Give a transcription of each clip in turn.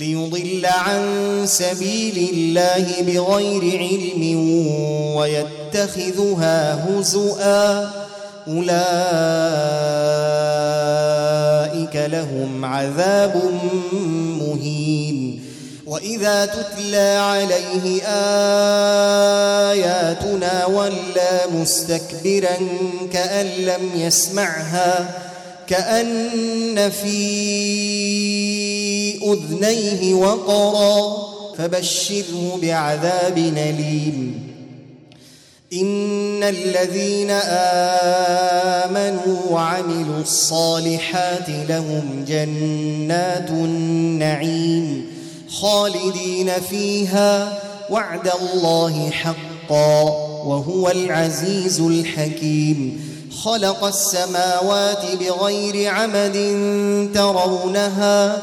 ليضل عن سبيل الله بغير علم ويتخذها هزؤا أولئك لهم عذاب مهين وإذا تتلى عليه آياتنا ولى مستكبرا كأن لم يسمعها كأن في أذنيه وقرا فبشره بعذاب أليم إن الذين آمنوا وعملوا الصالحات لهم جنات النعيم خالدين فيها وعد الله حقا وهو العزيز الحكيم. خلق السماوات بغير عمد ترونها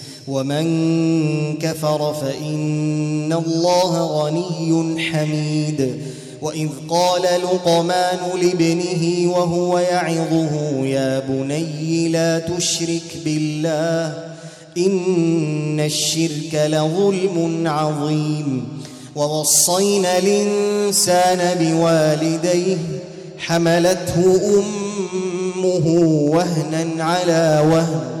ومن كفر فإن الله غني حميد. وإذ قال لقمان لابنه وهو يعظه يا بني لا تشرك بالله إن الشرك لظلم عظيم. ووصينا الإنسان بوالديه حملته أمه وهنا على وهن.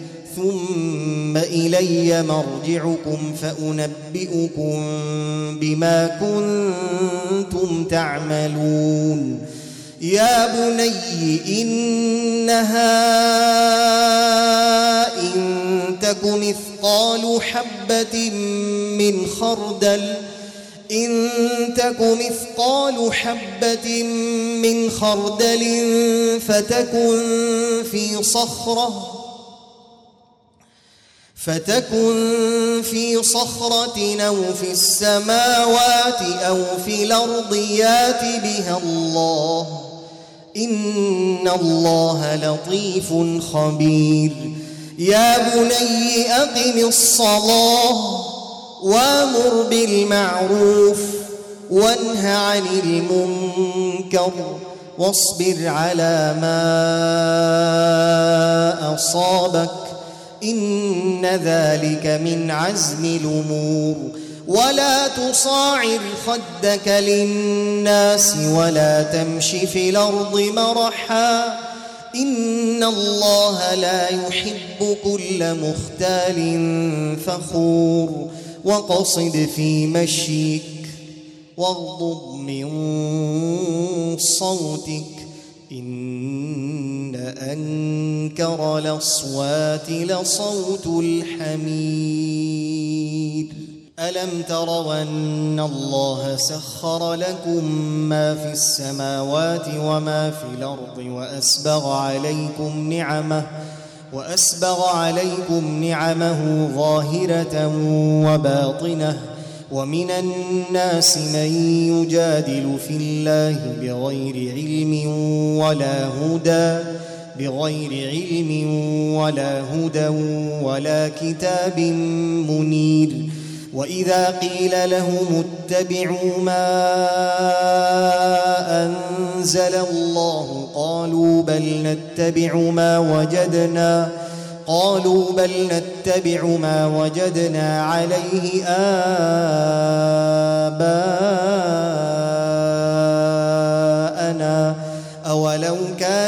ثم إلي مرجعكم فأنبئكم بما كنتم تعملون. يا بني إنها إن تك مثقال حبة من خردل إن تك مثقال حبة من خردل فتكن في صخرة فتكن في صخرة أو في السماوات أو في الأرض يات بها الله. إن الله لطيف خبير. يا بني أقم الصلاة وأمر بالمعروف وانه عن المنكر واصبر على ما أصابك. إن ذلك من عزم الأمور. ولا تصاعر خدك للناس ولا تمش في الأرض مرحا. إن الله لا يحب كل مختال فخور. وقصد في مشيك. واغضض من صوتك. إن أنكر الأصوات لصوت الحميد. ألم تروا أن الله سخر لكم ما في السماوات وما في الأرض وأسبغ عليكم نعمه وأسبغ عليكم نعمه ظاهرة وباطنة ومن الناس من يجادل في الله بغير علم ولا هدى بغير علم ولا هدى ولا كتاب منير. وإذا قيل لهم اتبعوا ما أنزل الله قالوا بل نتبع ما وجدنا قالوا بل نتبع ما وجدنا عليه آباءنا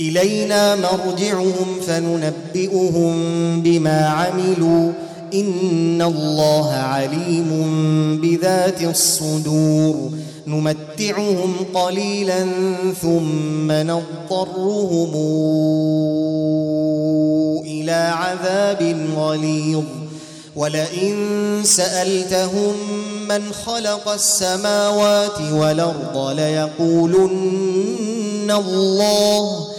إلينا مرجعهم فننبئهم بما عملوا إن الله عليم بذات الصدور. نمتعهم قليلا ثم نضطرهم إلى عذاب غليظ. ولئن سألتهم من خلق السماوات والأرض ليقولن الله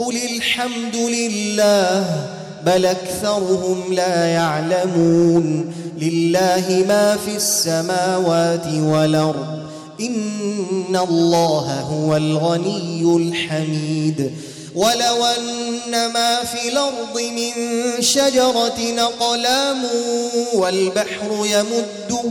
قل الحمد لله بل اكثرهم لا يعلمون لله ما في السماوات والارض ان الله هو الغني الحميد ولو ان ما في الأرض من شجره اقلام والبحر يمده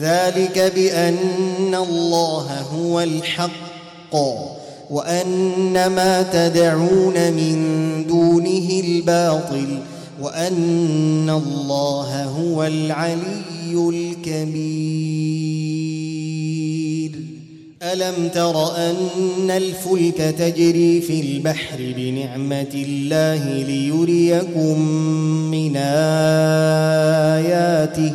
ذلك بأن الله هو الحق وأن ما تدعون من دونه الباطل وأن الله هو العلي الكبير. ألم تر أن الفلك تجري في البحر بنعمة الله ليريكم من آياته ۖ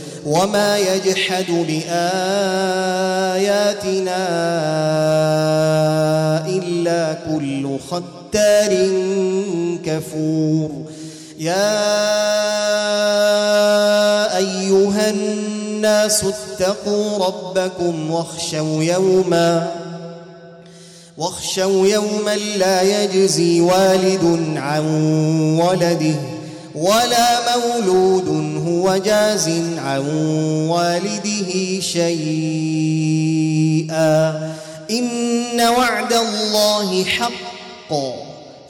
وما يجحد بآياتنا إلا كل ختار كفور. يا أيها الناس اتقوا ربكم واخشوا يوما واخشوا يوما لا يجزي والد عن ولده. ولا مولود هو جاز عن والده شيئا. إن وعد الله حق.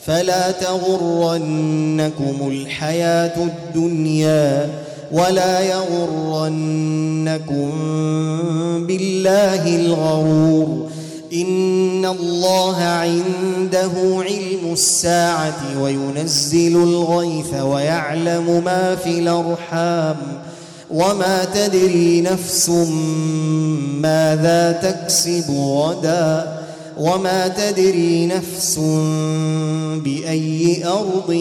فلا تغرنكم الحياة الدنيا ولا يغرنكم بالله الغرور. إن الله عنده علم الساعة وينزل الغيث ويعلم ما في الأرحام وما تدري نفس ماذا تكسب غدا وما تدري نفس بأي أرض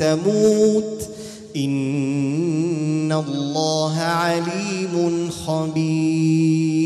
تموت إن الله عليم خبير